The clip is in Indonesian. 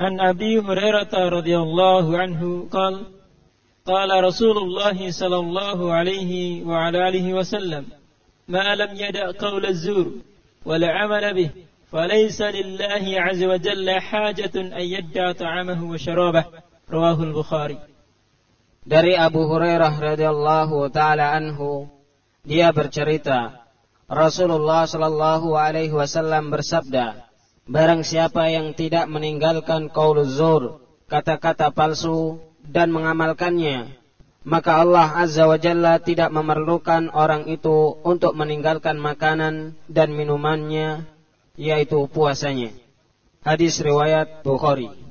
عن أبي هريرة رضي الله عنه قال قال رسول الله صلى الله عليه وعلى آله وسلم ما لم يدع قول الزور والعمل به فليس لله عز وجل حاجة أن يدع طعامه وشرابه رواه البخاري Dari Abu Hurairah radhiyallahu taala anhu dia bercerita Rasulullah shallallahu alaihi wasallam bersabda Barang siapa yang tidak meninggalkan qaul zur, kata-kata palsu dan mengamalkannya, maka Allah Azza wa Jalla tidak memerlukan orang itu untuk meninggalkan makanan dan minumannya, yaitu puasanya. Hadis riwayat Bukhari.